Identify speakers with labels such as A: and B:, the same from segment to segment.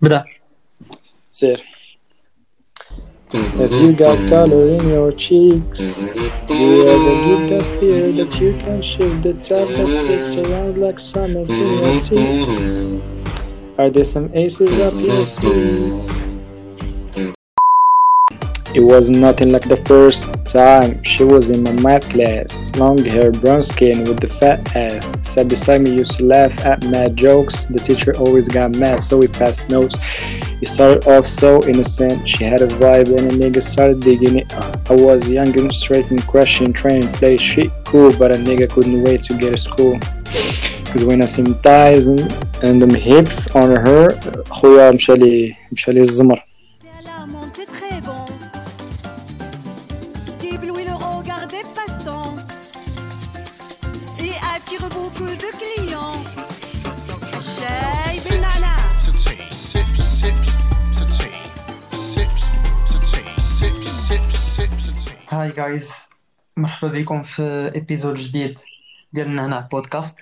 A: Bra.
B: Ser. If you got color in your cheeks, you have a gift of fear that you can shift the top that sticks around like summer in your teeth. Are there some aces up your sleeve? It was nothing like the first time she was in my math class. Long hair, brown skin with the fat ass. Sat beside me, used to laugh at mad jokes. The teacher always got mad, so we passed notes. It started off so innocent. She had a vibe, and a nigga started digging it. I was young and straight and crushing, trying to play shit cool, but a nigga couldn't wait to get to school. Cause when I seen thighs and, and them hips on her, خويا مشى لي مشى لي الزمر.
A: Hi guys مرحبا بكم في episode جديد ديال نعناع بودكاست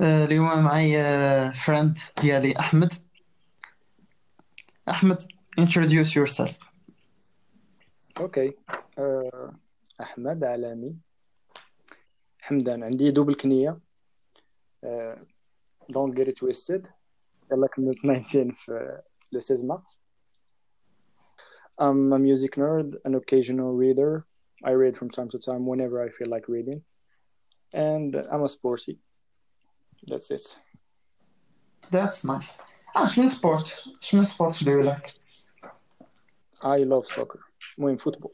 A: آه، اليوم معي friend ديالي أحمد. أحمد introduce yourself.
B: Okay أه أحمد علامي. حمدان عندي double كنية. don't get twisted يلا كملت 19 في لو 16 مارس I'm a music nerd, an occasional reader. I read from time to time whenever I feel like reading. And I'm a sporty. That's it.
A: That's nice. Ah, which sports? Which sports do you like?
B: I love soccer. I in football.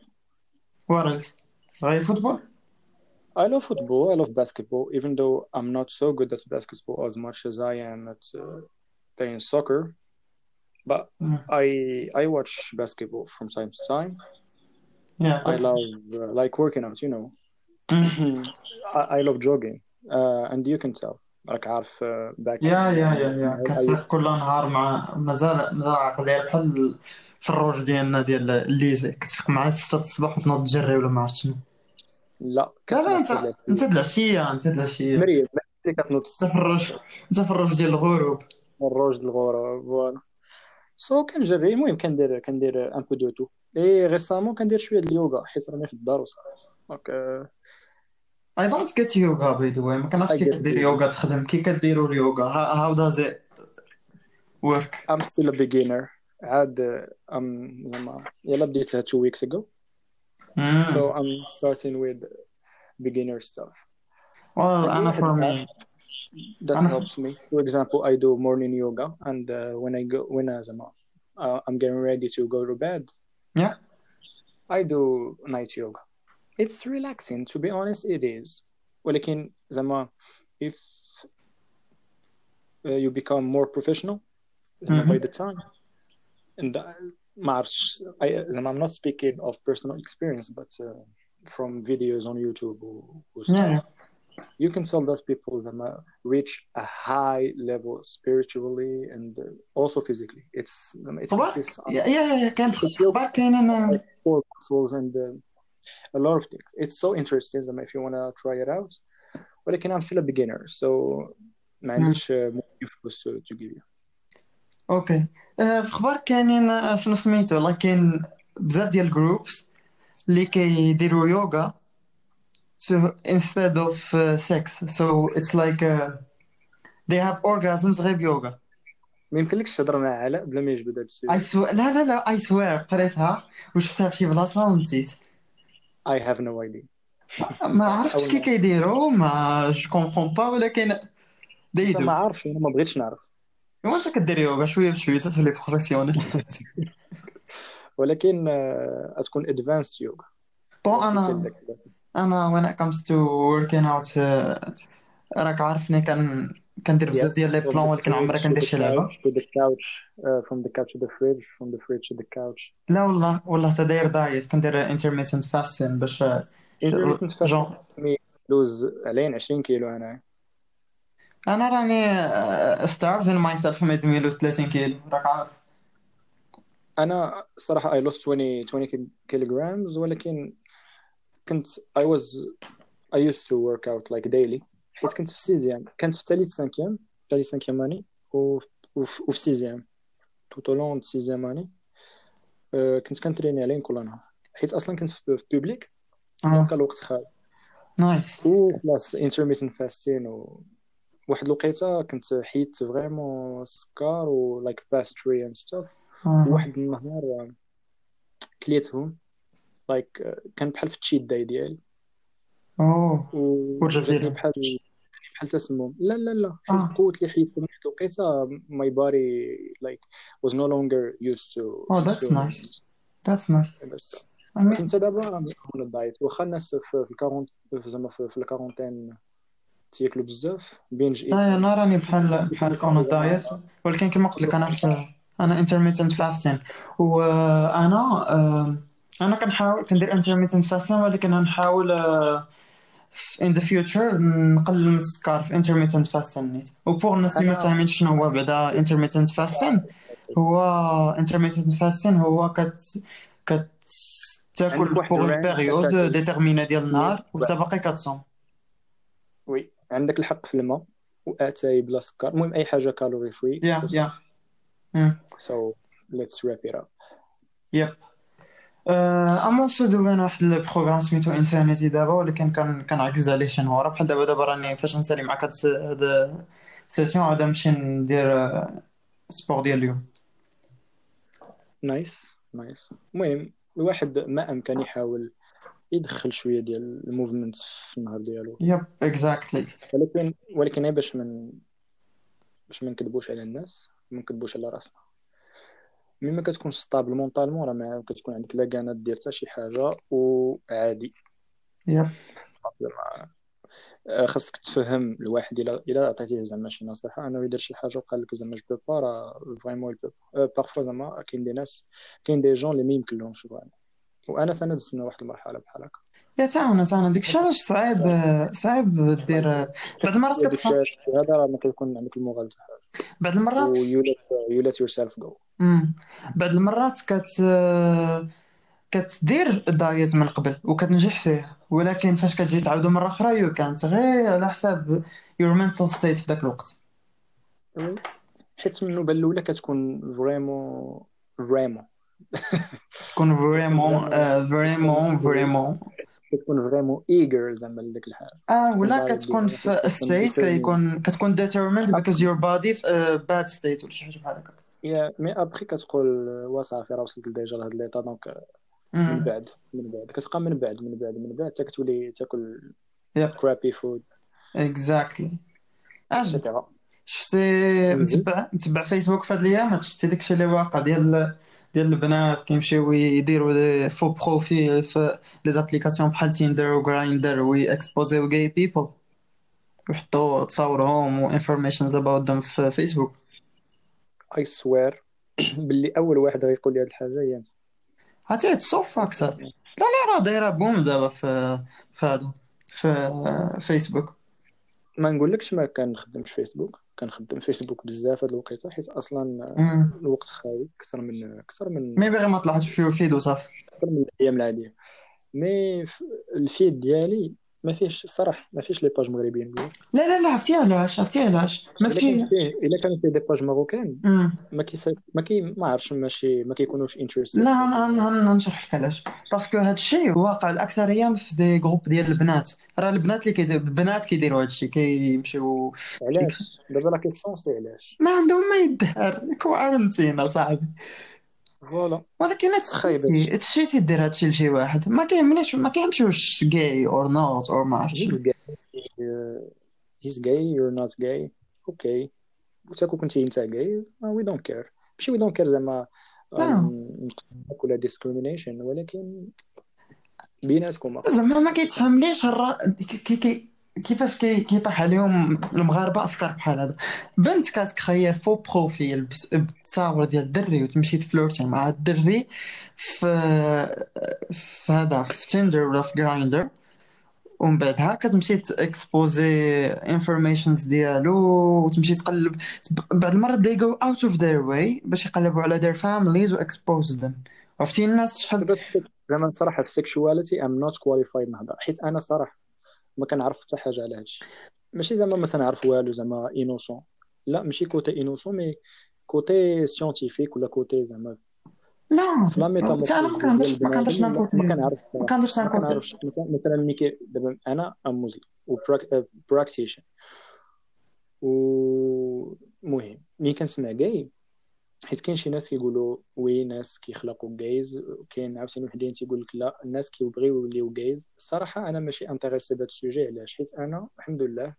A: What else? Are you football?
B: I love football. I love basketball, even though I'm not so good at basketball as much as I am at uh, playing soccer. But
A: Mm.
B: I I watch basketball from time to time.
A: yeah
B: I love uh, like working out. You know,
A: Mm.
B: I, I love jogging, uh, and you can tell. راك عارف uh, back.
A: يا يا يا يا كنسبح كل نهار مع مازال مازال عاقل داير بحال في الروج ديالنا ديال الليزي كتفيق مع 6 الصباح وتنوض تجري ولا ما عرفت شنو
B: لا
A: لا انت العشيه انت العشيه
B: مريض كتنوض
A: انت في الروج انت في الروج ديال الغروب
B: الروج د الغورة فوالا سو كنجري المهم كندير كندير ان بو دو تو اي ريسامون كندير شوية د اليوغا حيت راني في الدار وصافي. دونك
A: I don't get yoga by the way. ما كنعرفش
B: I
A: كي
B: get
A: كدير. يوغا تخدم. كي كديروا اليوغا how does it work?
B: I'm still a beginner. عاد ام زعما يلا بديتها two weeks ago.
A: Mm.
B: so I'm starting with beginner stuff.
A: Well أنا
B: do
A: for me
B: that
A: أنا-
B: helps me for example I do morning yoga and uh, when I go when I زعما uh, I'm getting ready to go to bed
A: Yeah.
B: I do night yoga it's relaxing to be honest it is ولكن زعما if uh, you become more professional زعما by
A: Mhm.
B: the time and uh, ما عرفتش I زعما I'm not speaking of personal experience but uh, from videos on YouTube و, و stuff
A: yeah, yeah.
B: you can tell those people that uh, reach a high level spiritually and uh, also physically. It's um, it
A: طبعا
B: consists of
A: يا يا يا كاين في الاخبار كاينين
B: four muscles and uh, a lot of things. It's so interesting um, if you want to try it out. ولكن I'm still a beginner, so ما عنديش uh, more infos to, to give you.
A: اوكي آه، في اخبار كاينين آه، شنو سميتو والله كاين بزاف ديال الجروبس اللي كيديروا يوغا so instead of uh, sex. So it's like uh, they have orgasms غير بيوغا.
B: ما يمكنلكش تهضر مع علاء بلا ما يجبد هذا.
A: I swear لا لا لا I swear قريتها. وشفتها في شي بلاصة ونسيت
B: I have no idea.
A: ما عرفتش كي كيديروا mais je comprends pas ولكن do.
B: ما أنا ما بغيتش نعرف.
A: ايوا انت كدير يوغا؟ شوية بشوية تولي professionnel
B: ولكن uh, تكون advanced yoga.
A: bon أنا أنا when it comes to working out آه، راك عارفني كان كندير بزاف ديال les plans ولكن عمري كندير شي
B: لعبة. آه، from the couch to the fridge from the fridge to the couch.
A: لا والله والله تداير diet كندير intermittent fasting باش جون
B: لوز علينا 20 كيلو أنا.
A: أنا راني آه، starving myself made me lose 30 كيلو. راك عارف.
B: أنا صراحة اي لوست 20 20 كيلوغرامز ولكن كنت I was I used to work out like daily. حيت كنت في السيزيام كنت في ثالث سانكيام ثالث سانكيام اني و وفي وفي سيزيام توت اولون دو سيزيام اني آه، كنت كنتريني عليه كل نهار. حيت أصلا كنت في publique
A: آه.
B: كان الوقت خالي
A: nice
B: وخلاص intermittent fasting و واحد الوقيتة كنت حيدت vraiment السكر و like pastry and stuff
A: آه.
B: وواحد النهار كليتهم. Like كان بحال في ال cheat
A: day ديالي.
B: أوه
A: لهم
B: بحال بحال تسمم لا لا لا. حيت القوت اللي حيدتهم واحد الوقيته my body like was no longer used to
A: Oh, that's
B: consuming
A: nice. That's nice.
B: بس
A: I mean,
B: كنت دابا a diet. واخا الناس في في زعما في ال quarantaine تياكلوا بزاف. binge eat
A: لا أنا راني بحال بحال on diet ولكن كما قلت لك أنا في أنا intermittent fasting. وأنا أنا كنحاول كندير intermittent fasting ولكن غنحاول آه، في- in the future نقلل من السكر في intermittent fasting. نيت و pour الناس اللي ما
B: أنا
A: فاهمين شنو هو بعدا intermittent fasting هو intermittent fasting هو كت كت تاكل
B: عندك واحد بور
A: period
B: كتاكل.
A: déterminée ديال النهار وانت باقي كتصوم.
B: oui عندك الحق في الماء واتاي بلا سكر. المهم أي حاجة calorie free
A: yeah yeah مم.
B: so let's wrap it up
A: yep آه، أما وصل دوينا واحد ال programme سميتو Insanity دابا ولكن كان كنعكز عليه شي نهار. بحال دابا دابا راني فاش نسالي معاك هاد الس- هاد ال session غادا نمشي ندير آه، sport ديال اليوم.
B: nice nice المهم الواحد ما أمكن يحاول يدخل شوية ديال ال movement في النهار ديالو.
A: yep exactly
B: ولكن ولكن غير باش من باش ما نكذبوش على الناس ما نكذبوش على رأسنا. مما كتكون stable mentalement راه ما كتكون عندك لا كانت دير حتى شي حاجة وعادي زعما آه، خاصك تفهم الواحد الا إلا عطيتيه زعما شي نصيحة. انه يدير شي حاجة وقال لك زعما je peux pas راه vraiment parfois زعما كاين des ناس كاين des jeunes اللي ما يمكن لهمش vraiment وأنا ثاني دزت من واحد المرحلة بحال هكا.
A: yeah تاعنا تاعنا ديك الشيء علاش صعيب آه، صعيب دير آه، بعض المرات
B: الشيء هذا راه ما كيكون عندك المغالطة.
A: بعض المرات
B: و you let you let yourself go
A: مم. بعض المرات كت كتدير ال diet من قبل وكتنجح فيه ولكن فاش كتجي تعاودو مرة أخرى يو كانت غير على حساب your mental state في ذاك الوقت
B: oui. حيت من النوبة الأولى كتكون vraiment vraiment
A: تكون vraiment vraiment vraiment
B: كتكون vraiment ايجر زعما لديك الحاجة
A: آه ولا كتكون في
B: state.
A: كيكون كتكون determined because your body في bad state ولا شي حاجة بحال هكاك
B: yeah mais après كتقول وصافي راه وصلت déjà لهاد l'état donc من. بعد من بعد. كتبقى من بعد؟ من بعد من بعد. حتى كتولي تاكل crappy food
A: exactly.
B: أجل
A: شفتي. متبع متبع فيسبوك في هاد الأيام شفتي داكشي اللي واقع ديال ديال البنات كيمشيو يديروا des faux profils في les applications بحال تيندر وغرايندر وي exposéيو gay people ويحطوا تصاورهم و informations about them في فيسبوك
B: اي sûr باللي أول واحد غيقول لي هاد الحاجة هي أنت.
A: عرفتي تشوف أكثر لا لا راه دايرة boom دابا في في هذا في فيسبوك
B: ما نقولكش ما كنخدمش فيسبوك كنخدم فيسبوك بزاف هاد الوقيتة حيت أصلا
A: مم.
B: الوقت خاوي أكثر من أكثر من
A: mais باغي ما طلعتش في ال feed وصافي
B: أكثر من الأيام العادية. mais ال feed ديالي ما فيهش صراحة ما فيهش les pages مغربيين
A: لا لا لا عرفتي علاش عرفتي علاش.
B: كانت فيه إلا كانوا فيه des pages
A: marocaines.
B: ما كي ما كي ما عرفتش ماشي ما كيكونوش interested
A: لا نشرح لك علاش. parce que هاد الشيء واقع الأكثرية في des groupes ديال البنات. راه البنات اللي كيديروا البنات كيديروا هاد الشيء كيمشيو
B: علاش؟ دابا la question c'est علاش؟
A: ما عندهم ما يدار quarantine صاحبي.
B: فوالا.
A: ولكن
B: خايب
A: تشيتي تشيتي دير هادشي لشي واحد. ما كيهمنيش ما كيهمش واش جاي اور نوت اور ما عرفتش.
B: He's gay. He's gay you're not gay. أوكي وتاكو كنتي أنت gay وي دونت كير ماشي وي دونت كير زعما
A: نعم.
B: ولا discrimination ولكن بيناتكم.
A: زعما ما كيتفهمليش الرا... كي كي كيفاش كي كيطيح عليهم المغاربة أفكار بحال هذا؟ بنت كت créer faux profil بتصاور ديال الدري وتمشي ت flirter مع الدري في في هذا في تندر ولا في جرايندر ومن بعدها كتمشي ت exposer informations ديالو وتمشي تقلب بعض المرات they go out of their way باش يقلبوا على their families و expose them. عرفتي الناس شحال
B: زعما صراحة في sexuality I'm not qualified نهضر حيت أنا صراحة ما كنعرف حتى حاجة على هادشي. ماشي زعما ما تنعرف والو زعما انوسون لا ماشي كوتي انوسون مي كوتي سيونتيفيك ولا كوتي زعما
A: لا
B: في لا
A: أنا ما كنهضرش ما كنهضرش
B: ما كنعرف
A: ما كنهضرش عن
B: ما
A: كوتي
B: كنعرفش. مثلا ملي كي دابا أنا أم مسلم وبراكتيشن ومهم ملي كنسمع كاي حيت كاين شي ناس كيقولوا وي ناس كيخلقوا جايز كاين عاوتاني وحدين تيقول لك لا الناس كيبغيو يوليو gays الصراحه أنا ماشي intéressé بهذا ال sujet علاش؟ حيت أنا الحمد لله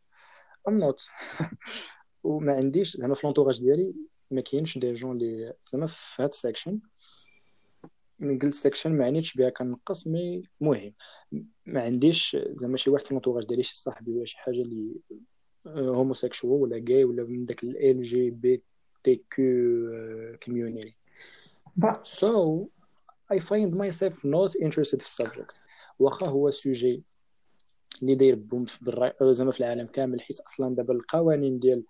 B: I'm not وما عنديش زعما في l'entourage ديالي ما كاينش des gens اللي زعما في هاد ال section من قلت section ما عنيتش بها كنقص mais مهم. ما عنديش زعما شي واحد في l'entourage ديالي شي صاحبي ولا شي حاجة اللي homosexual ولا جاي ولا من داك L G B T Q community
A: با-
B: So I find myself not interested في ال subject واخا هو sujet اللي داير boom زعما في العالم كامل حيت أصلا دابا القوانين ديال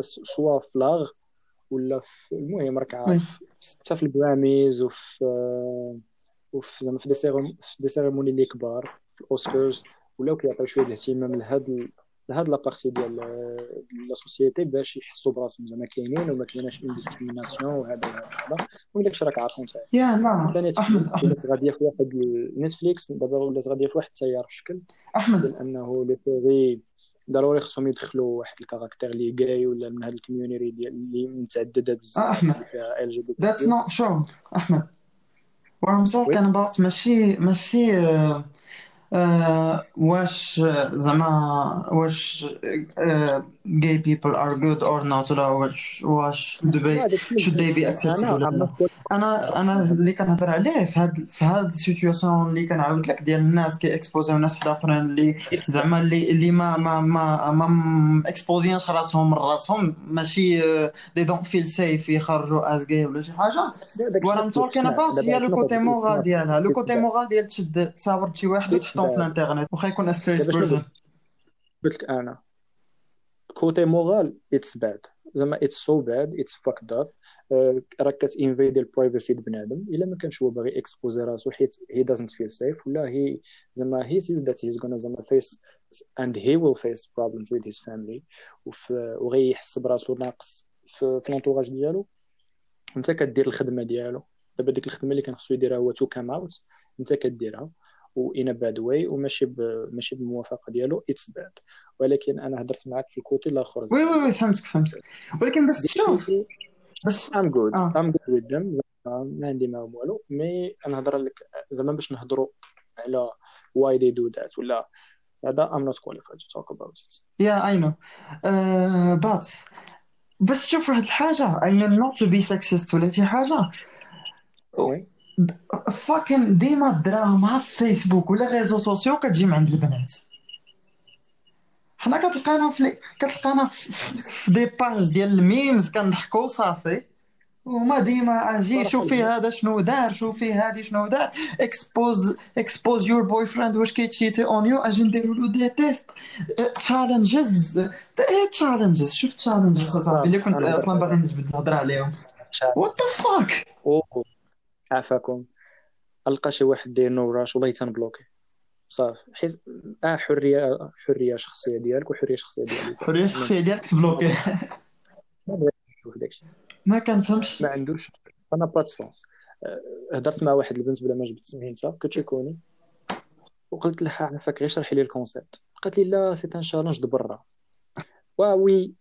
B: soit في l'art ولا في المهم راك. عارف حتى في ال Grammys وفي وفي زعما في des cérém- في des cérémonies اللي كبار في الاوسكارز ولاو كيعطيو شوية الاهتمام لهاد لهاد لابارتي ديال لا سوسيتي باش يحسوا براسهم زعما كاينين وما كايناش اون ديسكريميناسيون وهذا وهذا. وهذا وداكشي راك عارفو نتا
A: يا لا
B: ثاني
A: أحمد
B: أحمد. غاديه في واحد نتفليكس دابا ولات غاديه في واحد التيار في شكل
A: أحمد.
B: ديال أنه لي سيري ضروري خصهم يدخلوا واحد الكاركتير اللي جاي ولا من هاد الكوميونيتي ديال اللي
A: متعددة
B: بزاف أحمد. جي بي
A: that's not show أحمد. I'm talking
B: وي
A: about ماشي ماشي آه، آه، واش زعما واش آه، gay people are good or not ولا واش واش should they should they be accepted
B: أنا
A: ولا لا أنا أنا اللي كنهضر عليه في هاد في هاد ال situation اللي كنعاود لك ديال الناس كي اكسبوزيو ناس حدا اخرين اللي زعما اللي اللي ما ما ما ما اكسبوزينش راسهم من راسهم ماشي they don't feel safe يخرجوا as gay ولا شي حاجة. What I'm talking about هي le côté moral ديالها. le côté moral ديال تشد تصاور شي واحد وتحطهم في الانترنت واخا يكون
B: شنو
A: personne
B: قلت لك أنا. côté moral it's bad زعما it's so bad it's fucked up راك كتإنفيدي ال privacy بنادم إلا ما كانش هو باغي اكسبوزي راسو حيت هي doesn't feel safe. ولا هي زعما he sees that he's gonna زعما face and he will face problems with his family. وف وغيحس براسو ناقص في, ال entourage ديالو. انت كدير الخدمة ديالو. دابا ديك الخدمة اللي كان خصو يديرها هو to come out انت كديرها. و in a bad way وماشي. ماشي بالموافقة ديالو. it's bad ولكن أنا هضرت معاك في ال côté
A: الآخر. oui oui oui فهمتك فهمتك. ولكن بس شوف بس
B: I'm
A: good
B: I'm good with them. زعما ما عندي معاهم والو. mais أنا هضر لك زعما باش نهضروا على why they do that ولا هذا I'm not qualified to talk about it.
A: Yeah, I know. Uh, but بس شوف واحد I mean not to be sexist ولا شي حاجة. Fucking ديما الدراهم مع فيسبوك ولا réseaux sociaux كتجي من عند البنات. حنا كتلقانا في كتلقانا في des pages ديال ال memes كنضحكوا صافي. وما ديما أجي
B: الصراحة
A: شوفي هذا شنو دار شوفي هادي شنو دار. expose expose your boyfriend واش كيتشيتي on you أجي نديرو له des tests challenges إيه challenges شوف challenges اصاحبي اللي كنت أصلا باغي نجبد نهضر عليهم. what the
B: fuck عافاكم ألقى شي واحد داير نوراش والله تنبلوكي صافي. حيت آه حريه حرية شخصية ديالك وحرية شخصية ديالي
A: الحريه الشخصيه ديالك تبلوكي. ما كنفهمش.
B: ما عندوش أنا pas sens هضرت مع واحد البنت بلا ما جبت سميتها كتشيكوني وقلت لها عافاك غير شرحي لي ال concept قالت لي لا c'est un challenge برا. وا oui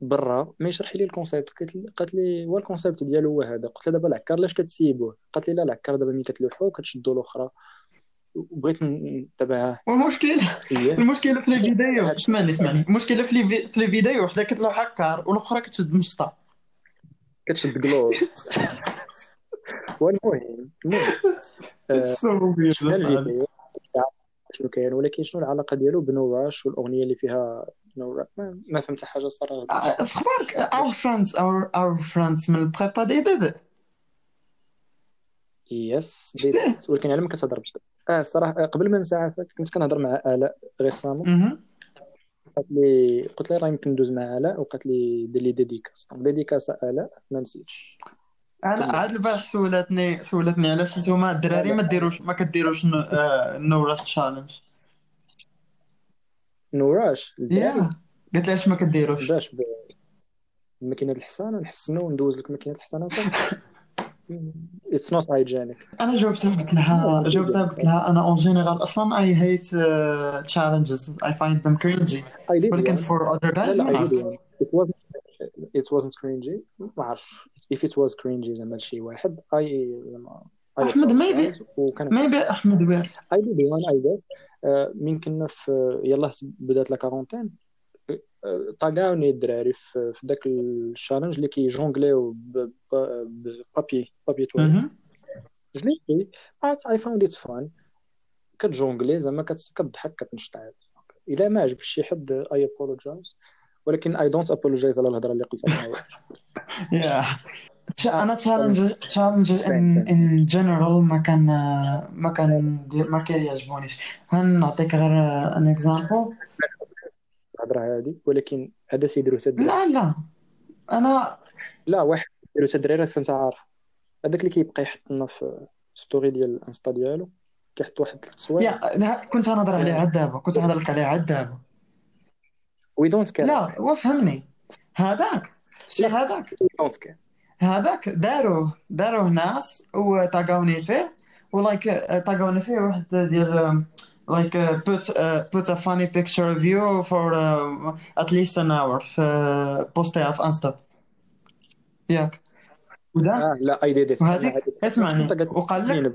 B: برا ما يشرح لي ال concept قالت لي قالت لي هو ال concept ديالو هو هذا؟ قلت لها دابا العكار علاش كتسيبوه؟ قالت لي لا العكار دابا ملي كتلوحو كتشدو الاخرى وبغيت ن- دابا
A: والمشكل
B: هي
A: المشكلة في les vidéos اسمعني اسمعني. المشكلة في في- في les vidéos وحده كتلوح عكار والأخرى كتشد مشطة.
B: كتشد قلوب والمهم المهم شفنا الفيديو؟ شنو كاين ولكن شنو العلاقة ديالو بنوراش والأغنية اللي فيها نوراش ما, فهمت حاجة الصراحه
A: في خبارك our friends our our friends من ال prépa دي
B: دي
A: yes؟
B: ولكن على ما كتهضر آه الصراحه آه، قبل ما نسى عافاك كنت كنهضر مع آلاء
A: récemment.
B: قالت لي قلت لها راه يمكن ندوز مع آلاء وقالت لي دير لي dédicace. donc dédicace آلاء ما نسيتش.
A: أنا عاد البارح سولتني سولتني علاش نتوما الدراري ما ديروش ما كديروش ن- آه، نوراش challenge
B: نوراش؟ الدراري؟
A: يا قلت لها اش ما كديروش.
B: باش ب... الماكينه الحصانه نحسنو وندوز لك ماكينة الحصانه اتس نوت هايجينيك
A: أنا جاوبتها قلت لها جاوبتها قلت لها أنا اون جينيرال أصلا اي هيت تشالنجز اي فايند them cringy. ولكن فور other
B: لا
A: guys ما
B: لا I
A: عرفت
B: did one. it wasn't it wasn't cringy. ما عرفتش if it was cringy زعما لشي واحد I زعما apologize وكان
A: maybe أحمد وير
B: did one I guess. آه، من كنا في يلاه بدات la quarantaine آه، طاقاوني الدراري في ذاك ال challenge اللي كيجونغليو ب- ب- ب papier papier
A: toilette.
B: جليتي عرفت I found it fun كتجونغلي زعما كت- كتضحك كتنشط عاد إلا ما عجبش شي حد I apologize ولكن I don't apologize على الهضرة اللي قلتها.
A: Ch- أنا challenge challenge en en général ما كان ما كان ما كيعجبونيش هنعطيك غير ان اكزامبل
B: الهضرة هذه ولكن هذا سيديرو تد
A: لا لا. أنا
B: لا واحد سيديرو تدريرات كنت عارف هذاك اللي كيبقى يحط لنا في ستوري ديال الانستا ديالو كيحط واحد
A: يا ها- كنت نهضر عليه عاد دابا كنت نهضر لك عليه عاد دابا.
B: وي دونت كير
A: لا وافهمني. هذاك الشيء هذاك؟
B: وي دونت كير
A: هذاك داروه داروه ناس وطاقوني فيه و like طاقوني فيه واحد ديال like uh, put uh, put a funny picture of you for uh, at least an hour في بوستيها في انستا ياك. ودا
B: آه لا I did
A: وهذيك؟ اسمعني. وقال لك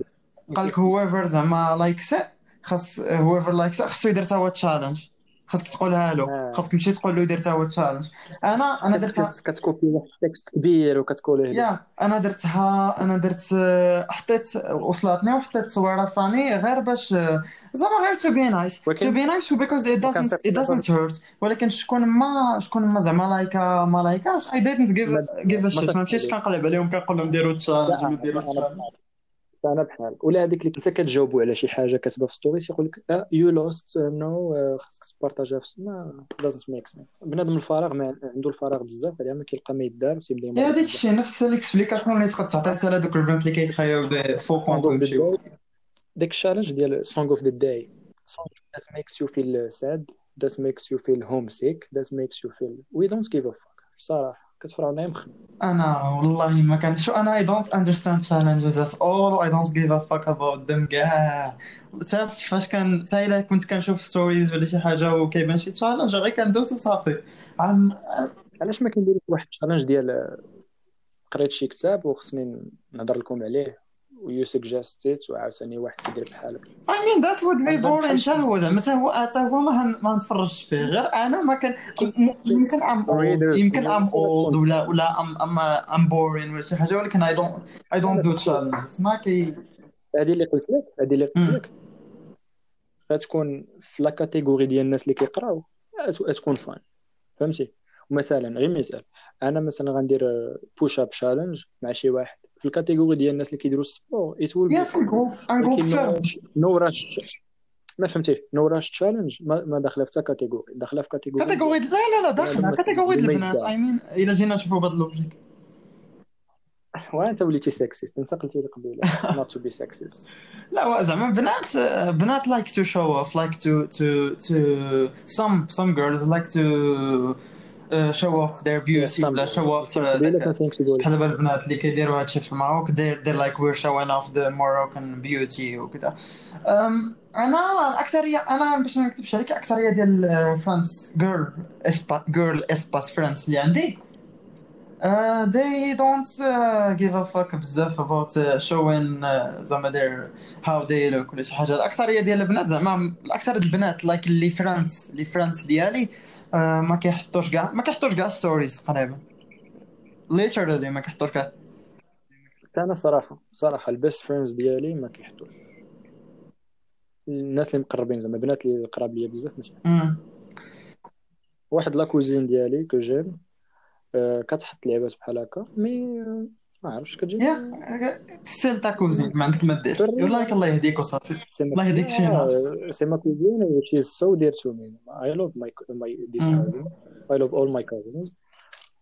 A: قال لك whoever زعما likes خاص whoever likes خاصو يدير تا هو challenge خاصك تقولها له
B: آه.
A: خاصك تمشي تقول له يدير تا هو challenge أنا أنا درتها
B: كتكوبي واحد ال text كبير وكتقوله
A: يا أنا درتها أنا درت حطيت وصلتني وحطيت صورة funny غير باش زعما غير to be nice
B: to
A: be nice because it doesn't
B: وكان
A: it doesn't hurt. ولكن شكون ما شكون ما زعما لايكا ما لايكاش I didn't give
B: ما-
A: give a
B: ما
A: مشيتش كنقلب عليهم كنقول لهم ديروا
B: challenge
A: ما ديروش أنا
B: بحال. ولا هذيك اللي كنت كتجاوبوا على شي حاجة كاتبه في stories يقول لك آه you lost now خاصك تبارطاجيها في ما doesn't make بنادم الفراغ ما عنده الفراغ بزاف عليها ما كيلقى ما يدار وتيبدا
A: يا هذيك الشيء نفس l'explication اللي تقدر تعطي على دوك البنات اللي كيخايو des faux comptes
B: ديك ال challenge ديال song of the day. Song that makes you feel sad that makes you feel homesick that makes you feel we don't give a fuck. صراحة. كتفرعنا مخ
A: أنا والله ما كان شو أنا I don't understand challenges at all I don't give a fuck about them. كاع حتى فاش كان حتى إلا كنت كنشوف stories ولا شي حاجة وكيبان شي challenge غير كندوز وصافي. عم
B: علاش ما كنديروش واحد ال challenge ديال قريت شي كتاب وخصني نهضر لكم عليه؟ و you suggested وعاوتاني واحد كيدير بحالك
A: I mean that would be
B: عندهم
A: boring
B: بحال
A: حتى هو زعما حتى هو حتى هو ما ما نتفرجش فيه. غير أنا ما كان يمكن
B: I'm
A: يمكن
B: I'm
A: old ولا ولا I'm I'm I'm boring ولا شي حاجة ولكن I don't I don't do challenges ما كي
B: هذه اللي قلت لك هذه اللي. قلت لك. غتكون في la catégorie ديال الناس اللي كيقراو غتكون fan فهمتي؟ ومثلا غير مثال. أنا مثلا غندير push up challenge مع شي واحد. في ال catégorie ديال الناس اللي كيديروا
A: ال sport it
B: will
A: فاهم
B: no rush ما فهمتي no rush challenge ما, داخلة في حتى catégorie داخلة في catégorie
A: catégorie لا لا لا داخل
B: هذا catégorie
A: البنات. I mean إلا جينا نشوفوا بهذا ال
B: logic وأنت وليتي sexist أنت قلتي لي قبيلة not to be sexist.
A: لا زعما بنات بنات like to show off like to to to some some girls like to show off their beauty ولا show off
B: قبيله
A: like-
B: كنت تقول
A: بحال دابا البنات اللي كيديروا هادشي في ال Maroc they're, they're like we're showing off the Moroccan beauty وكذا أنا الاكثريه أنا باش ما نكذبش عليك الأكثرية ديال friends girls اسبا girls as friends اللي عندي. Uh, they don't uh, give a fuck بزاف about uh, showing زعما their how they look ولا شي حاجة. الأكثرية ديال البنات زعما الأكثر البنات like اللي friends اللي friends ديالي uh, ما كيحطوش كاع ما كيحطوش كاع stories تقريبا literally ما كيحطوش كاع
B: حتى أنا صراحة صراحة ال best friends ديالي ما كيحطوش الناس اللي مقربين زعما بنات اللي قراب ليا بزاف ماشي. واحد la cousine ديالي que j'aime آه، كتحط لعبات بحال هكا mais آه، ما عرفتش كتجي
A: يا still ta cousine ما عندك ما دير والله الله يهديك وصافي الله يهديك شي نهار.
B: آه، c'est ma cousine which is so dear to me I love my my this cousin I love all my cousins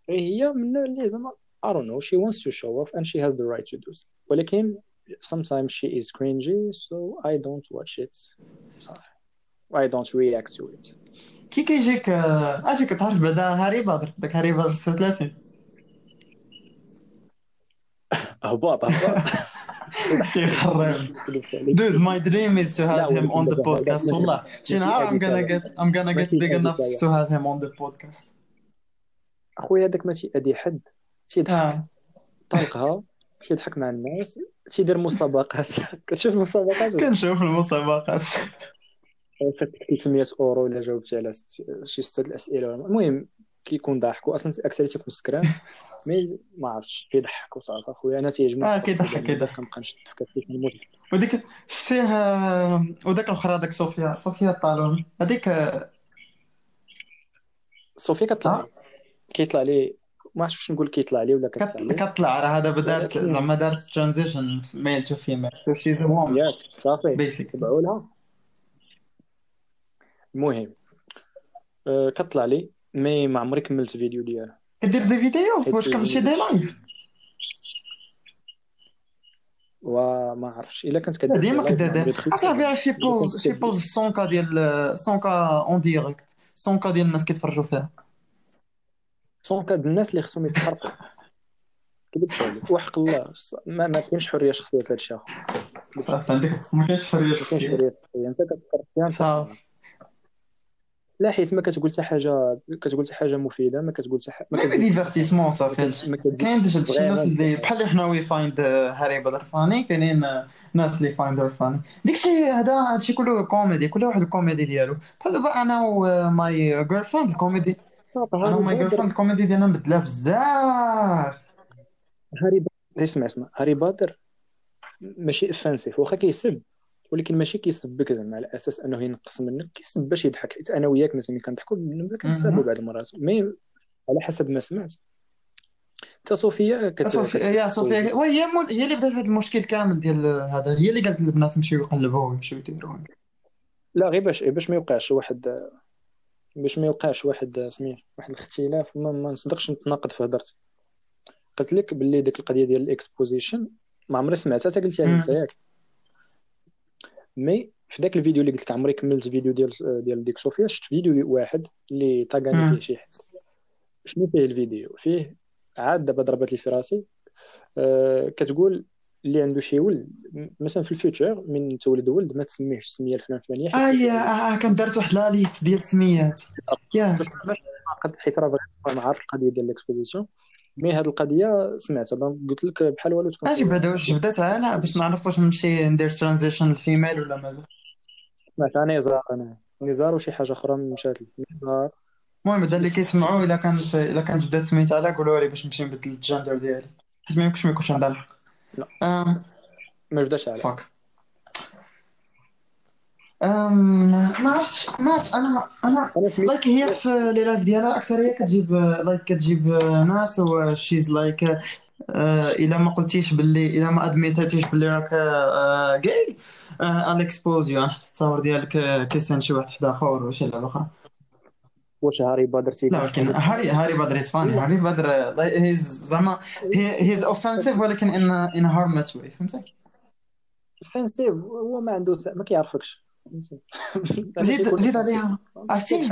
B: هي من اللي زعما I don't know she wants to show off and she has the right to do so ولكن sometimes she is cringy so I don't watch it صح I don't react to it
A: كي كيجيك آه، أجي كتعرف بعدا هاري بادر داك هاري بادر 36
B: هباط هباط
A: كيخرب Dude, my dream is to have him on the podcast. والله. شي نهار I'm gonna get I'm gonna get big enough to have him on the podcast.
B: اخويا هذاك ما تيأذي حد. تيضحك
A: آه.
B: طلقها تيضحك مع الناس. تيدير مسابقات. كتشوف المسابقات
A: كنشوف المسابقات.
B: صيفط 300 أورو إلا جاوبتي على شي سته الأسئلة. المهم كيكون ضاحك واصلا أكثر تيكون سكران mais ما عرفتش كيضحك وصافي أخويا. أنا تيعجبني
A: آه، كيضحك، كيضحك.
B: كنبقى نشد في كتفي كنموت
A: وديك شتيه آه، وداك الأخرى هذاك صوفيا. صوفيا الطالون هذيك آه،
B: صوفيا كطلع.
A: آه.
B: كيطلع لي ما عرفتش واش نقول كيطلع لي ولا كطلع
A: كطلع. راه هذا
B: بدأت
A: زعما دارت transition male to female she's a woman.
B: ياك صافي.
A: puisque
B: تبعوا لها. المهم كطلع لي. mais ما عمري كملت فيديو ديالها
A: كدير des
B: vidéos
A: واش كنمشي
B: des
A: lives
B: وما عرفتش الا كنت كدير
A: ديما
B: ما
A: كدير اصاحبي شي
B: buzz
A: شي
B: buzz
A: cent K ديال cent K en direct cent K ديال الناس كيتفرجوا فيها
B: cent K د الناس اللي خصهم يتحرقوا كذبت عليك وحق الله ما ما كاينش حريه شخصيه في هذا الشيء اخو
A: صافي عندك ما كاينش حريه
B: ما كاينش
A: شخصيه
B: حريه شخصيه انت كتفكر فيها لا حيت ما كتقول حتى حاجة كتقول حتى حاجة مفيدة ما كتقول حتى حاجة ما
A: divertissement صافي كاين شي ناس. اللي بحال حنا we find Harry Potter funny كاينين آه، ناس اللي find her funny داكشي هذا هادشي كله كوميدي كل واحد الكوميدي ديالو. بحال دابا أنا و my girlfriend الكوميدي أنا و my girlfriend الكوميدي ديالنا مبدلة بزاف.
B: Harry اسمع اسمع. Harry Potter ماشي offensive واخا كيسب ولكن ماشي كيسبك زعما على أساس أنه ينقص منك كيسب باش يضحك. حيت أنا وياك مثلا كنضحكوا
A: مهم.
B: بعض المرات. mais على حسب ما سمعت. حتى صوفيا كت...
A: صوفيا يا صوفيا وهي مول... هي اللي بدات هذا المشكل كامل ديال هذا. هي اللي قالت للبنات يمشيو يقلبوا ويمشيو يديروا
B: لا غير باش باش ما يوقعش واحد باش ما يوقعش واحد سميه واحد الاختلاف ما, ما نصدقش نتناقض في هضرتي. قلت لك باللي ديك القضية ديال ال exposition ما عمري سمعتها حتى قلتها. أنت ياك. mais في ذاك الفيديو اللي قلت لك عمري كملت فيديو ديال ديال ديك صوفيا شفت فيديو واحد اللي طاقاني
A: مم.
B: فيه شي حد شنو فيه الفيديو؟ فيه عاد دابا ضربت لي في راسي. آه كتقول اللي عنده شي ولد مثلا في ال future من تولد ولد ما تسميهش السميه الفلان الفلانيه آه
A: يا آه كان درت واحد la liste ديال السميات. ياك.
B: قد حيت راه بغيت نعرف القضية ديال ال exposition mais هذه القضية سمعتها donc قلت لك بحال والو تكون
A: أجي بعدا واش بدات أنا باش نعرف واش نمشي ندير transition لل female ولا مازال.
B: سمعت أنا نزار أنا نزار وشي حاجة أخرى مشات نزار.
A: المهم هذا اللي كيسمعوا إلا كانت إلا كانت بدات سميتها على قولوا لي باش نمشي نبدل الجندر ديالي. حيت ما يمكنش ما يكونش عندها الحق.
B: لا.
A: أم
B: ما بداش على.
A: فاك أم ما عرفتش ما عرفتش. أنا أنا
B: أنا سميت
A: لايك هي في لي لايف ديالها الأكثرية كتجيب لايك كتجيب ناس وشيز لايك إلا ما قلتيش باللي إلا ما ادميتيش باللي راك جاي الاكسبوز يو التصاور ديالك آه، كيسن شي واحد حدا اخر ولا شي لعبه أخرى
B: واش هاري بادر تي
A: لا ولكن هاري هاري بدر از فاني هاري بدر هيز زعما هيز اوفنسيف ولكن ان ان هارملس واي فهمتي؟
B: فانسيف هو ما عنده ما كيعرفكش.
A: زيد زيد عليها. عرفتي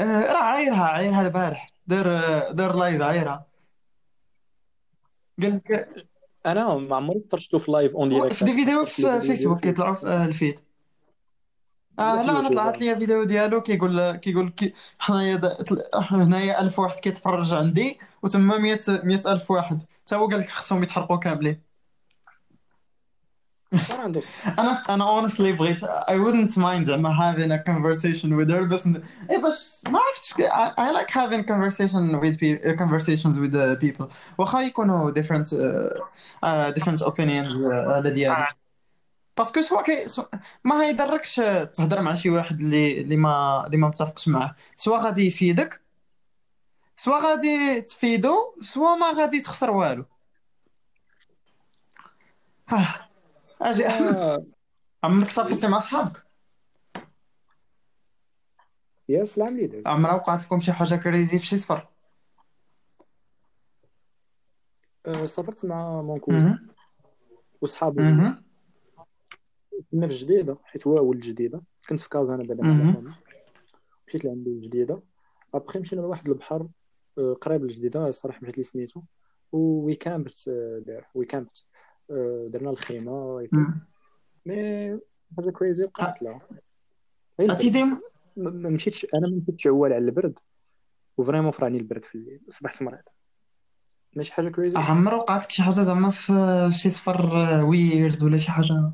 A: آه، راه عايرها عايرها البارح. دار آه، دار لايف عايرها. قال لك
B: أنا ما عمري فرجته في live en direct
A: في des vidéos في فيسبوك كيطلعوا في آه، ال feed. آه لا أنا طلعت لي فيديو ديالو كيقول كيقول كي حنايا هنايا 1000 واحد كيتفرج عندي وتما 100 100 ألف واحد. حتى هو قال لك خصهم يتحرقوا كاملين. أنا أنا honestly بغيت I wouldn't mind زعما having a conversation with her بس اي باش ما عرفتش I like having conversation with pe- uh, conversations with the people. واخا يكونوا different opinions uh, على ديالي parce que soit كي ما هيضركش تهضر مع شي واحد اللي اللي ما اللي ما متفقش معاه. soit غادي يفيدك soit غادي تفيدو soit ما غادي تخسر والو. أجي أحمد.
B: آه،
A: عمرك صافيتي مع صحابك
B: يا سلام لي داز
A: عمرها وقعت لكم شي حاجة كريزي في شي سفر
B: آه، سافرت مع مون
A: مهم.
B: وصحابي. كنا في جديدة حيت هو ولد جديدة. كنت في كازا أنا بعدا مع مشيت لعندو جديدة. ابخي مشينا لواحد البحر آه، قريب لجديدة صراحة مشيت لي سميتو وي كامبت دار وي كامبت درنا
A: الخيمة.
B: mais حاجة crazy وقعت.
A: ديما
B: ما مشيتش أنا ما مشيتش عوال على البرد و vraiment فراني البرد في الليل صبحت مريض ماشي حاجة crazy
A: عمر وقعت لك شي حاجة زعما في شي سفر weird ولا شي حاجة.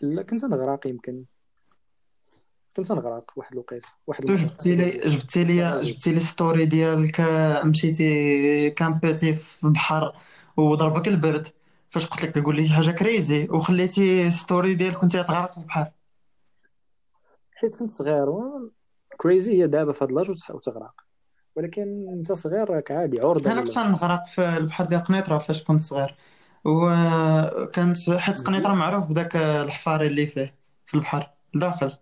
B: لا كنت نغرق يمكن. كنت نغرق واحد الوقيته واحد.
A: جبتي لي جبتي لي جبتي لي story ديالك مشيتي كامبيتي في البحر وضربك البرد. فاش قلت لك قول لي شي حاجة crazy وخليتي story ديالك كنتي غتغرق في البحر.
B: حيت كنت صغير و... crazy هي دابا في هاد l'âge وتح- وتغرق. ولكن انت صغير راك عادي عرضه أنا
A: كنت غنغرق في البحر ديال قنيطرة فاش كنت صغير. وكانت حيت قنيطرة معروف بداك الحفاري اللي فيه في البحر لداخل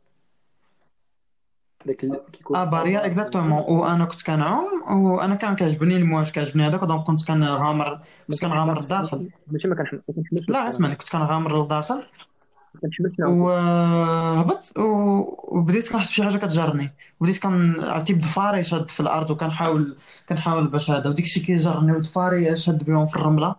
B: داك ال- كيكون
A: آه barrière exactement وأنا كنت كنعوم وأنا كان كيعجبني المواج كيعجبني هذاك donc كنت كنغامر كنت كنغامر لداخل
B: ماشي ما كنحمسش
A: لا اسمعني كنت كنغامر لداخل
B: ما كنحمسش نعوم.
A: وهبط و- وبديت كنحس بشي حاجة كتجرني. بديت كن عرفتي بدفاري شاد في الأرض وكنحاول كنحاول باش هذا. وديك الشيء كيجرني ودفاري شاد بهم في الرملة.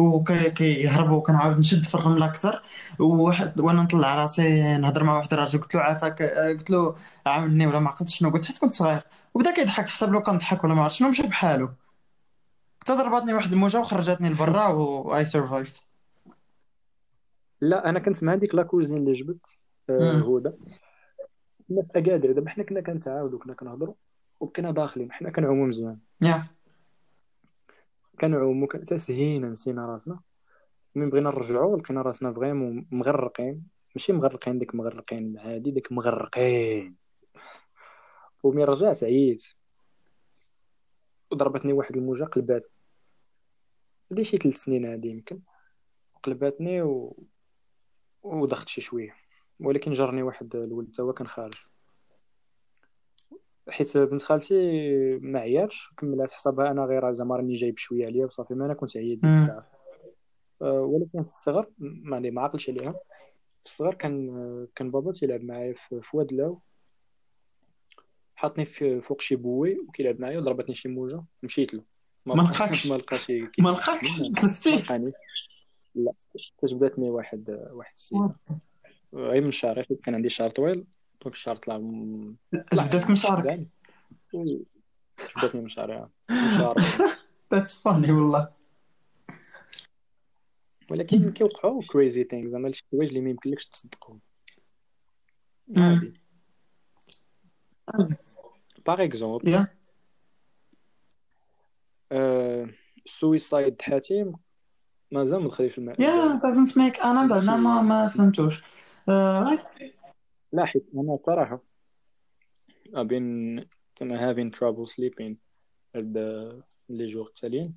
A: وكيهربوا وكنعاود نشد في الرملة أكثر. وواحد وأنا نطلع راسي نهضر مع واحد الراجل قلت له عافاك. قلت له عاونني ولا ما عقلتش شنو قلت حيت كنت صغير. وبدا كيضحك حسب لو كنضحك ولا ما عرفت شنو مشى بحالو حتى واحد الموجة وخرجتني لبرا و I survived
B: لا أنا كنت مع ديك la cousine اللي جبت آه،. هدى كنا في اكادير دابا حنا كنا كنتعاودوا كنا كنهضروا وكنا داخلين حنا كنعوموا مزيان.
A: يا.
B: كنعوموا كن- تسهينا نسينا راسنا. من بغينا نرجعوا لقينا راسنا vraiment مغرقين. ماشي مغرقين ديك مغرقين عادي ديك مغرقين. ومن رجعت عييت وضربتني واحد الموجة قلبات. هادي شي ثلاث سنين هادي يمكن. قلباتني و... ودخت شي شوية. ولكن جرني واحد الولد تا هو كان خارج. حيت بنت خالتي ما عياتش كملات حسابها أنا غير زعما راني جايب شوية عليا وصافي ما أنا كنت عييت ديك. الساعة. أه، ولكن في الصغر ما ما عقلش عليها. في الصغر كان كان بابا تيلعب معايا في واد لاو. حطني في فوق شي bouée وكيلعب معايا وضربتني شي موجة مشيت له.
A: ما لقاكش.
B: ما لقاش
A: ما لقاكش؟ تلفتيه.
B: لا كتبداتني واحد واحد السيدة. غير من شعري حيت كان عندي شعر طويل. donc الشعر طلع م- طلع
A: جبداتك من شعرك
B: جبداتني من شعري من شعري
A: that's funny والله.
B: ولكن كيوقعوا crazy thing زعما شي حوايج اللي ما يمكنلكش تصدقهم؟ par exemple
A: يا
B: ال suicide حاتم مازال ما دخلش الماء.
A: يا doesn't make أنا بعدا ما ما فهمتوش. آه،
B: لا حيت أنا صراحة. I've been كان having trouble sleeping هاد les jours التاليين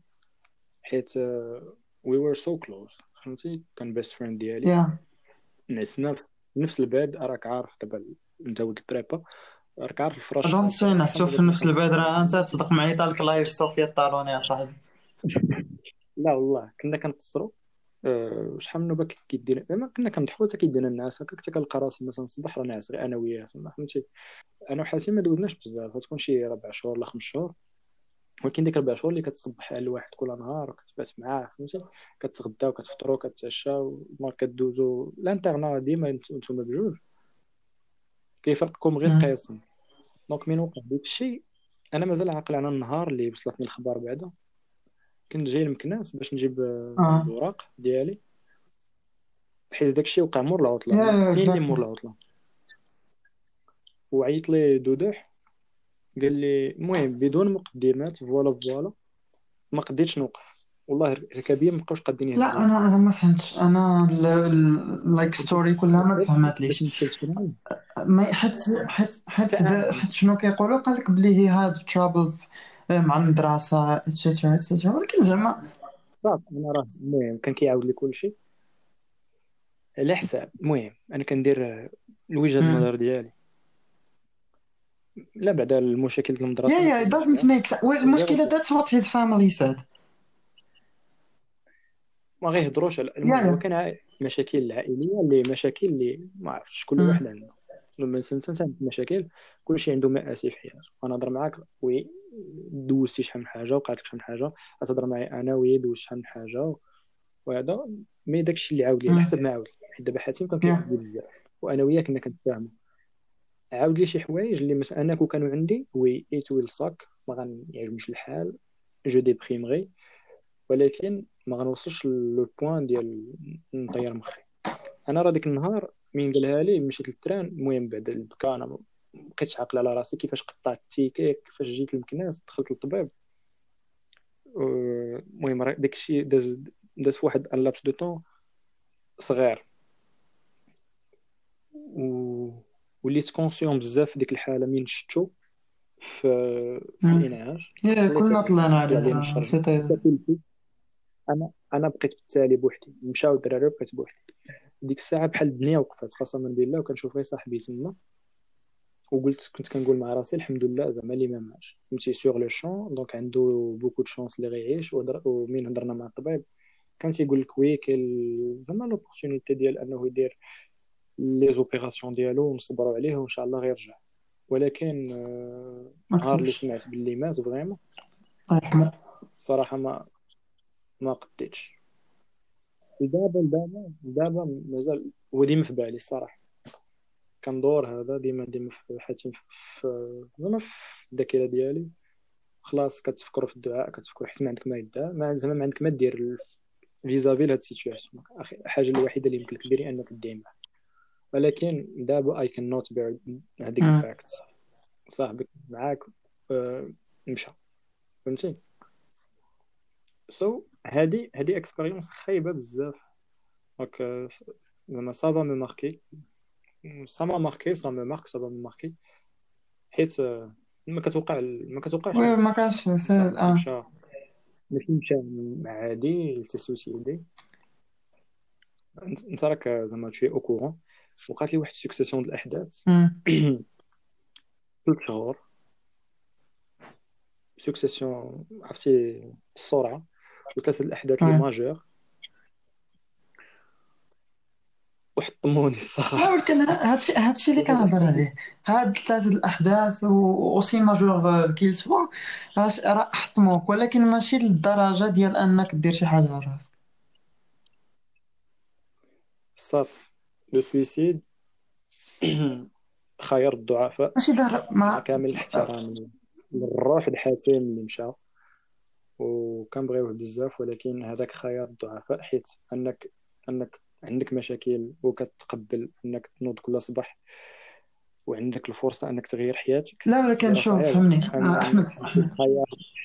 B: حيت uh, we were so close فهمتي؟ كان best friend ديالي.
A: يا
B: نعسنا في نفس البيت راك عارف دابا أنت ولد البريبا. راك عارف الفراش
A: دونت سي نحسو في نفس البيت راه أنت تصدق معي طالك لايف صوفيا الطالوني يا صاحبي.
B: لا والله كنا كنقصروا. أه شحال من نوبه كيدينا زعما كنا كنضحكوا حتى كيدينا الناس هكا كنت كنلقى راسي مثلا الصباح راه ناعس غير أنا وياه تما فهمتي؟ أنا وحاتم ما دوزناش بزاف تكون شي ربع شهور ولا خمس شهور ولكن ديك ربع شهور اللي كتصبح على الواحد كل نهار وكتبات معاه فهمتي؟ كتغداو كتفطروا كتعشاو ما كدوزو l'internat ديما نت- نتوما بجوج. كيفرقكم غير. القسم donc من وقع داك الشيء أنا مازال عاقل على النهار اللي وصلتني الخبر بعدا. كنت جاي لمكناس باش نجيب آه،
A: آه.
B: الوراق ديالي. حيت داك الشيء وقع مور العطلة.
A: Exactly.
B: مور العطلة. وعيط لي دودوح قال لي المهم بدون مقدمات voilà voilà ما قديتش نوقف. والله ركابيه ما بقاوش قادين
A: لا أنا أنا ما فهمتش. أنا like story كلها ما
B: للفيلم.
A: ما حيت حيت حيت حيت شنو كيقولوا؟ قال لك بلي هي هاد trouble مع المدرسة et cetera et cetera ولكن زعما
B: صافي أنا راه المهم كان كيعاود لي كلشي. على حساب المهم أنا كندير الوجهه. النظر ديالي. لا بعدا المشاكل ديال المدرسة.
A: يا يا make sense. المشكلة that's what his family said.
B: ما غيهضروش على المهم كان ع- مشاكل العائليه اللي مشاكل اللي ما عرفتش كل. واحد عنده. لما مشاكل كل شيء عنده مآسي في. حياته أنا نهضر معاك oui دوزتي شحال من حاجة وقعت لك شحال من حاجة. غتهضر معايا أنا وهي دوزت شحال من حاجة وهذا mais داكشي اللي عاود لي على حسب ما عاود حيت دابا حاتم كان كيعاود لي بزاف وأنا وياه كنا كنتفاهموا. عاود لي شي حوايج اللي مثلا أنا كون كانوا عندي oui it will suck ما غنعجبنيش الحال je déprimerai. ولكن ما غنوصلش le point ديال نطير مخي. أنا راه ديك النهار من قالها لي مشيت لل train المهم بعد البكا أنا بقيتش عاقل على راسي كيفاش قطعت ال ticket كيفاش جيت للمكناس دخلت للطبيب. المهم داك الشيء داز داز في واحد laps de temps صغير. و وليت conscient بزاف ديك الحالة من شفتو في في الإنعاش.
A: كلنا طلعنا عليها
B: أنا أنا بقيت بالتالي بوحدي. مشاو الدراري بقيت بوحدي. ديك الساعة بحال الدنيا وقفات قسما بالله وكنشوف غير صاحبي تما. وقلت كنت كنقول مع راسي الحمد لله زعما اللي ما ماتش فهمتي؟ sur le champ donc عنده beaucoup de chances اللي غيعيش ومين هضرنا مع الطبيب؟ كان تيقول لك oui كاين زعما l'opportunité ديال أنه يدير les opérations ديالو ونصبروا عليه وإن شاء الله غيرجع. ولكن نهار اللي سمعت باللي مات vraiment صراحة ما ما قديتش. دابا دابا دابا مازال هو ديما في بالي الصراحة. كندور هذا ديما ديما في حياتي في زعما في الذاكرة ديالي. خلاص كتفكروا في الدعاء كتفكروا حيت ما عندك ما يدعى ما زعما ما عندك ما دير vis-à-vis لهاد ال situation. الحاجة الوحيدة اللي يمكن لك ديري أنك دير معاه. ولكن دابا اي كان نوت بير هذيك ال fact. صاحبك معاك آه، مشى. فهمتي؟ so so, هادي هادي expérience خايبة بزاف. donc زعما ça va me marquer ça m'a marqué ça me marque ça m'a marqué حيت ما كتوقع ما كتوقعش
A: وي ما كانش
B: مشى ماشي مشى عادي سوسيدي انت راك زعما تشي أو كورون وقعت لي واحد سكسيسيون ديال الأحداث. ثلاث شهور. سكسيسيون عرفتي السرعه وثلاثة الأحداث اللي ماجور وحطموني الصراحة.
A: ولكن هادشي هادشي اللي كنهضر عليه هاد ثلاثة الأحداث aussi majeurs qu'ils soient راه حطموك ولكن ماشي للدرجة ديال أنك دير شي حاجة على راسك.
B: صافي. le suicide. خيار الضعفاء.
A: ماشي دار
B: مع كامل الاحترام. للروح الحاتم اللي مشى وكنبغيوه بزاف ولكن هذاك خيار الضعفاء حيت انك أنك عندك مشاكل وكتقبل أنك تنوض كل صباح وعندك الفرصة أنك تغير حياتك.
A: لا ولكن شوف فهمني. آه، أحمد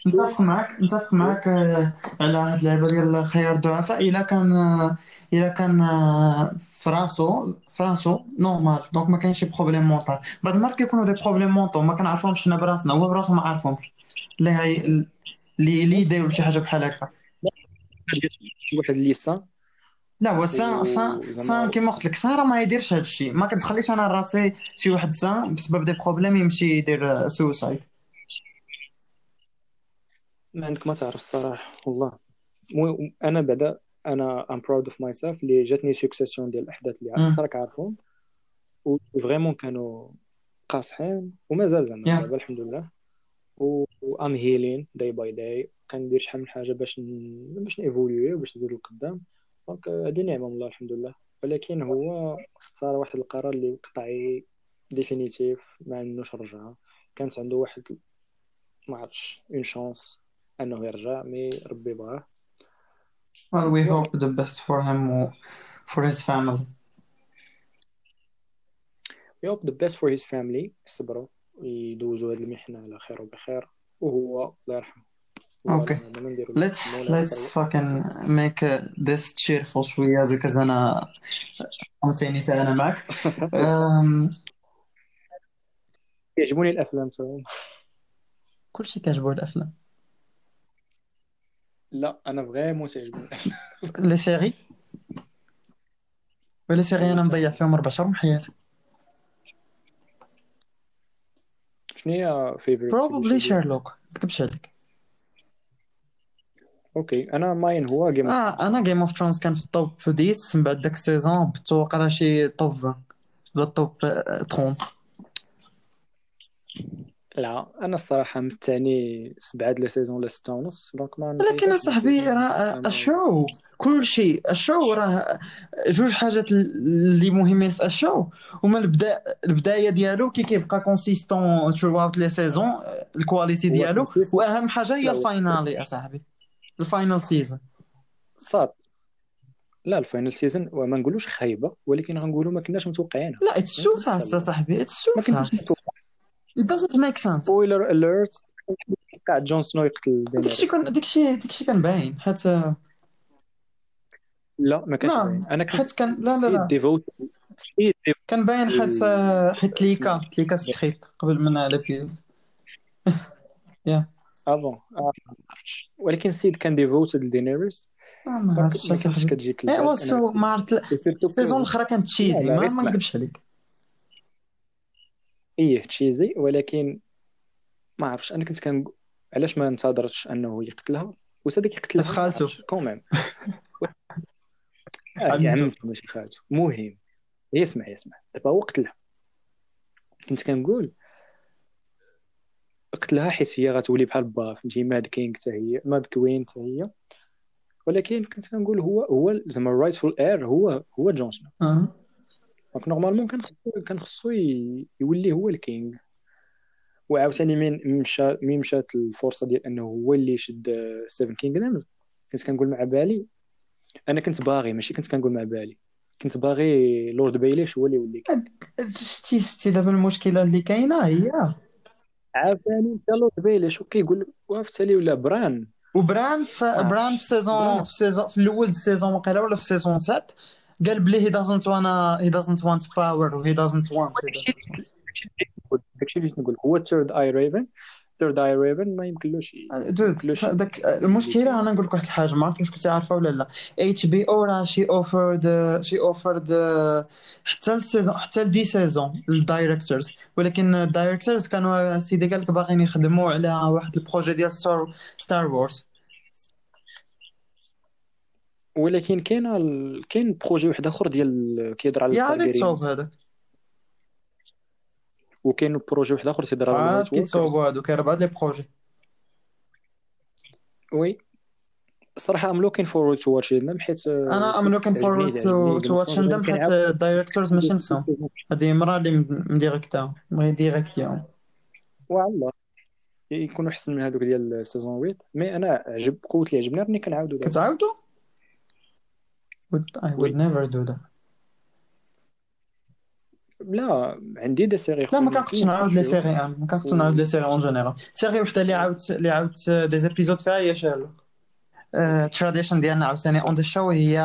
A: نتفق معك نتفق معك آه، على هاد اللعبة ديال خيار الضعفاء. إلا كان آه، إلا كان فراسو فراسو normal donc ما كاينش problème mental بعض المرات كيكونوا des problèmes mentaux ما كنعرفهمش حنا براسنا. هو براسو ما عارفهمش. اللي هي اللي اللي شي حاجة بحال هكا.
B: واحد اللي sain
A: لا هو sain sain sain كيما قلت لك sain راه ما يديرش هذا الشيء ما كتخليش أنا راسي شي واحد sain بسبب des problèmes يمشي يدير suicide
B: ما عندك ما تعرف الصراحة والله. أنا بعدا أنا I'm proud of myself اللي جاتني succession ديال الأحداث اللي راك عارفهم. و vraiment كانوا قاصحين ومازال زعما دابا الحمد لله. و I'm healing day by day كندير شحال من حاجة باش ن... باش ن évoluer وباش نزيد لقدام donc هادي نعمة من الله الحمد لله. ولكن هو اختار واحد القرار اللي قطعي définitif ما عندوش رجعة. كانت عنده واحد ما عرفتش une chance أنه يرجع mais ربي بغاه.
A: Well, we hope the best for him or for his family.
B: We hope the best for his family. يصبروا يدوزوا هذه المحنة على خير وبخير. وهو الله يرحمه.
A: Okay. Let's let's fucking make uh, this cheerful شوية because أنا أمسيني أنا معك. um,
B: يعجبوني الأفلام تمام.
A: كلشي كيعجبو الأفلام.
B: لا أنا vraiment تعجبني
A: les séries les séries أنا مضيع فيهم ربع شهور من حياتي
B: شنو هي favorite
A: probably شيرلوك نكدبش عليك
B: okay أنا mine هو Game
A: آه أنا Game of Thrones كان في ال top 10 من بعد داك ال season بتوقع راه شي top 20 ولا top 30
B: لا أنا الصراحة متعني سبعة د لا سيزون ولا سته ونص دونك ما
A: ولكن
B: أصاحبي
A: راه الشو كل شيء. الشو راه جوج حاجات اللي مهمين في الشو هما البدا البداية ديالو كي كيبقى كونسيستون اوت لي سيزون الكواليتي ديالو. وأهم حاجة هي الفاينالي اصاحبي الفاينال سيزون
B: صاد. لا الفاينل سيزون وما نقولوش خايبة ولكن غنقولوا ما كناش متوقعينها.
A: لا it's too fast اصاحبي it's too
B: ما fast
A: it doesn't make sense.
B: spoiler alert قاعد جون سنو يقتل
A: داكشي كان داكشي داكشي كان باين. حيت
B: لا ما كانش
A: لا،
B: باين. أنا كنت
A: حيت كان لا لا لا.
B: devoted
A: كان باين حيت حيت ليكا. ليكا سكريبت قبل من
B: آه bon آه، ما عرفتش. ولكن السيد كان devoted لدينيريس
A: آه، ما عرفتش
B: ما كانتش
A: اصاحبي
B: كتجيك البال
A: و so ما عرفت
B: ال
A: season الاخرى كانت
B: cheesy
A: ما نكذبش عليك.
B: إيه cheesy ولكن ما عرفتش. أنا كنت كنقول علاش ما انتظرتش أنه يقتلها؟ وصدق يقتلها
A: خالته.
B: quand même
A: عمته.
B: عمته ماشي خالته. مهم. يسمع يسمع. دابا هو قتلها. كنت كنقول قتلها حيت هي غتولي بحال با فهمتي؟ mad king حتى هي mad queen حتى هي. ولكن كنت كنقول هو هو زعما ال rightful heir هو هو جون سنو donc normalement كان خصو كان خصو يولي هو ال king. وعاوتاني من مشى مين مشات الفرصة ديال أنه هو اللي يشد seven kingdoms كنت كنقول مع بالي. أنا كنت باغي ماشي كنت كنقول مع بالي. كنت باغي لورد بيليش هو اللي يولي. king.
A: شتي شتي دابا المشكلة اللي كاينة هي
B: عافاني انت لورد بيليش وكيقول وافت لي ولا بران؟
A: وبران في
B: آه.
A: بران في season
B: بران.
A: في season في الأول ال season وقيلا ولا في season 7 قال بلي هي doesn't wanna he doesn't want power و he doesn't want he doesn't want
B: داكشي اللي بغيت نقول. هو three-eyed raven three-eyed raven ما يمكنلوش كلش.
A: داك المشكلة أنا نقول لك واحد الحاجة ما عرفت واش كنتي عارفة ولا لا HBO راه she offered she offered حتى ال season حتى des saisons لل directors ولكن ال directors كانوا سيدي قال لك باغيين يخدموا على واحد ال projet ديال Star Star Wars
B: ولكن كاين. كاين projet واحد آخر ديال كيهضر على
A: يا هذاك
B: ال Targaryen
A: تصوب هذاك
B: وكاين projet واحد آخر
A: عاد
B: ال white
A: كيتصوبوا
B: walkers
A: هادو كاين بعض les projets.
B: Oui. الصراحه I'm looking forward to watch them حيت
A: أنا I'm looking forward to to watch them حيت ال directors ماشي نفسهم هذه مرة اللي مديريكتاهم بغي يديريكتيهم.
B: والله. يكونوا أحسن من هذوك ديال season 8 mais أنا عجب قوة اللي عجبني راني كنعاودو
A: Would- I would never do that.
B: لا عندي des séries
A: لا ما كنقدش نعاود les séries ما كنقدش نعاود les séries en général série وحدة اللي عاودت اللي عاودت des épisodes فيها هي شارلوك ال tradition ديالنا عاوتاني on the show هي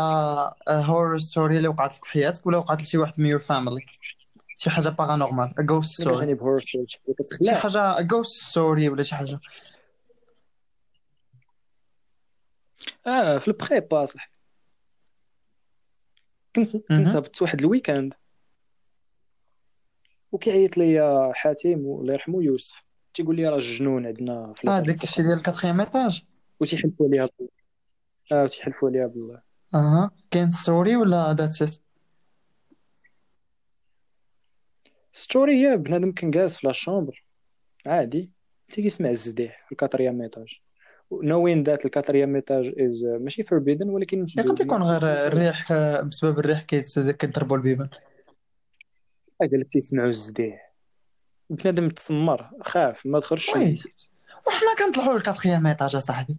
A: horror story اللي وقعت لك في حياتك ولا وقعت لشي واحد من your family شي حاجة paranormal
B: ghost
A: story
B: جانب horror story
A: شي حاجة ghost story ولا شي حاجة.
B: آه في ال prépa صح. كنت. كنت هبطت واحد ال weekend وكيعيط لي حاتم الله يرحمه يوسف. تيقول لي راه الجنون عندنا في آه.
A: داك الشيء ديال ال quatrième étage.
B: وتيحلفوا عليها بالله آه وتيحلفوا عليها بالله
A: أها. كاين story ولا that's it
B: story هي بنادم كان جالس في la chambre عادي. تيسمع الزديح في ال quatrième étage. knowing that ال quatrième étage is ماشي forbidden ولكن.
A: يقدر يكون غير الريح آه، بسبب الريح كيضربوا البيبان.
B: قال لك تيسمعوا الزديح بنادم تسمر خاف ما دخلش
A: oui. وحنا كنطلعوا لل quatrième étage اصاحبي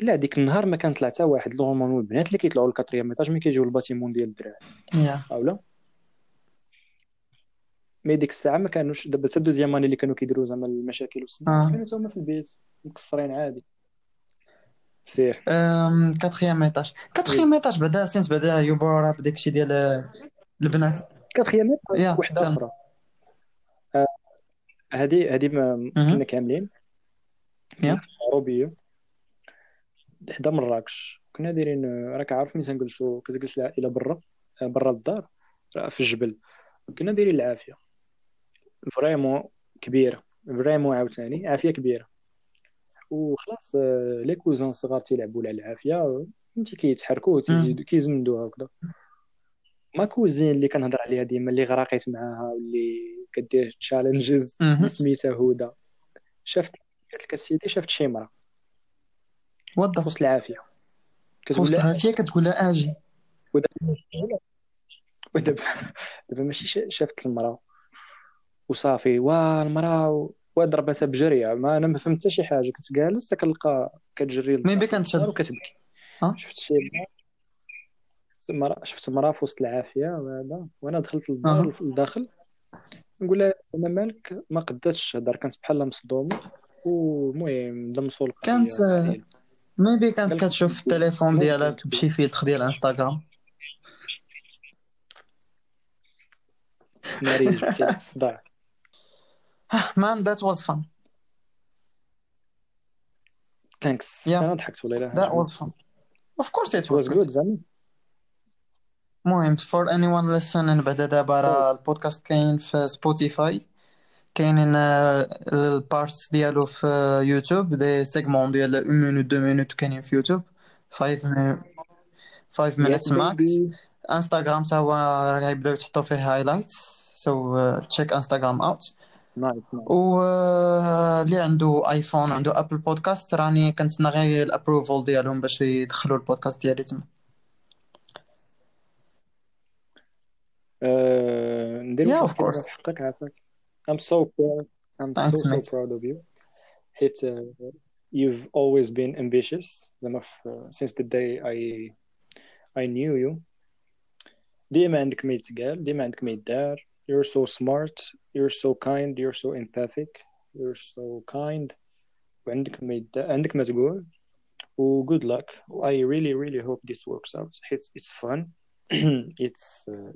B: لا ديك النهار ما كان طلع حتى واحد نورمالمون البنات اللي كيطلعوا للكاتريام ايطاج ملي كيجيو للباتيمون ديال الدراري.
A: يا.
B: أولا. مي ديك الساعة ما كانوش دابا حتى الدوزيام اللي كانوا كيديروا زعما المشاكل والصداع
A: آه.
B: كانوا تما في البيت مقصرين عادي. سير.
A: أم، كاتريام ايطاج كاتريام ايطاج بعدا سنت بعدا يوبورا بداك الشيء ديال آه، البنات.
B: كاتخيامات
A: يا،
B: وحده. أخرى. آه، هذه هذه. كنا كاملين. العروبيه حدا مراكش كنا دايرين آه، راك عارف ملي تنجلسوا كتجلس العائله برا برا الدار في الجبل. كنا دايرين العافية. vraiment كبيرة. vraiment عاوتاني عافية كبيرة. وخلاص آه، les cousins الصغار تيلعبوا على العافيه فهمتي كيتحركوا تيزيدوا كيزندوها هكذا. ma cousine اللي كنهضر عليها ديما اللي غراقيت معاها واللي كدير تشالنجز. سميتها هدى شفت قالت لك أسيدي شفت شي مرة.
A: وات
B: في وسط العافية
A: في
B: كتقول
A: وسط العافية كتقول لها أجي.
B: ودابا دابا ماشي شا- شافت المرأة وصافي وا المرأة وضربتها بجرية ما أنا ما فهمت حتى شي حاجة كنت جالس كنلقى كتجري
A: ميبي
B: للدار
A: كانت شاد
B: وكتبكي
A: أه؟
B: شفت شي شفت مرأة في وسط العافية وهذا. وأنا دخلت للدار لداخل نقول لها أنا مالك؟ ما قداتش تهضر كانت بحال مصدومة والمهم لمسوا
A: كانت
B: ديالي
A: maybe كانت كتشوف التليفون ديالها بشي فيلتر ديال انستغرام.
B: ناري جبتي لك الصداع
A: man that was fun
B: thanks
A: yeah.
B: حتى أنا ضحكت والله الا
A: that
B: عجبني
A: was fun. Of course it
B: it
A: was
B: was
A: good
B: good. زعما
A: المهم for anyone listening بعدا دابا
B: so
A: راه البودكاست كاين في سبوتيفاي كاينين ال parts ديالو في يوتيوب des segments ديال 1 minute 2 minutes كاينين في يوتيوب 5 minutes 5
B: yes
A: minutes max.
B: baby.
A: انستغرام تا هو غيبداو يحطوا فيه highlights so check Instagram out
B: nice nice.
A: و آه، اللي عنده ايفون عنده Apple Podcast راني كنتسنى غير ال approval ديالهم باش يدخلوا البودكاست ديالي تما.
B: آه، ندير
A: yeah of course.
B: حقك عافاك. I'm so proud I'm so so proud of you. حيت uh, you've always been ambitious. زعما في- since the day I I knew you. ديما عندك ما يتقال ديما عندك ما يدار you're so smart you're so kind you're so empathic you're so kind وعندك ما يدار عندك ما تقول و good luck I really really hope this works out حيت it's fun it's uh,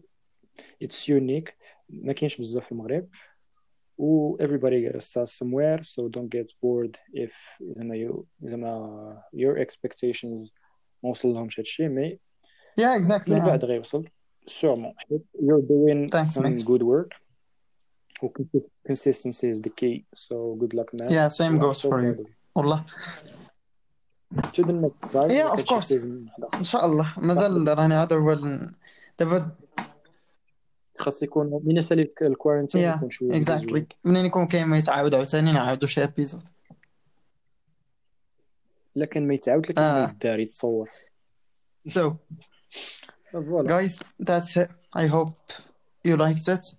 B: it's unique ما كاينش بزاف في المغرب و everybody gets start somewhere so don't get bored if زعما you زعما your expectations ما وصل لهمش هادشي مي
A: yeah exactly
B: من
A: yeah.
B: بعد غيوصل sûrement حيت you're doing
A: thanks
B: some
A: mate.
B: good work. Consistency is the key. So good luck man.
A: Yeah same goes
B: so
A: for you. والله yeah
B: ما
A: of course. ان شاء الله
B: صافي
A: مازال راني هذا هو دابا
B: خاص يكون من يسالي الكوارنتين
A: yeah
B: يكون شوية
A: exactly.
B: زوين
A: منين يكون كاين ما يتعاود عاوتاني نعاودو شي ابيزود
B: لكن ما يتعاود لكن ما
A: آه.
B: يدار يتصور.
A: So
B: Voilà.
A: Guys, that's it. I hope you liked it.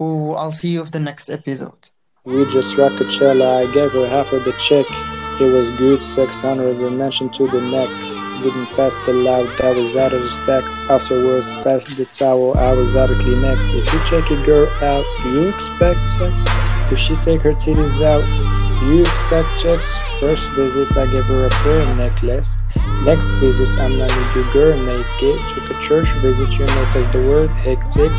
A: Ooh, I'll see you of the next episode.
B: We just rocked Coachella. I gave her half of the check. It was good, 600. We mentioned to the neck. Didn't pass the love that was out of respect. Afterwards, passed the towel, I was out of Kleenex. If you check a girl out, do you expect sex? If she take her titties out, you expect checks? First visit, I gave her a pearl necklace. Next visit, I'm not the girl naked. Took a church visit, you know, cause the word hectic.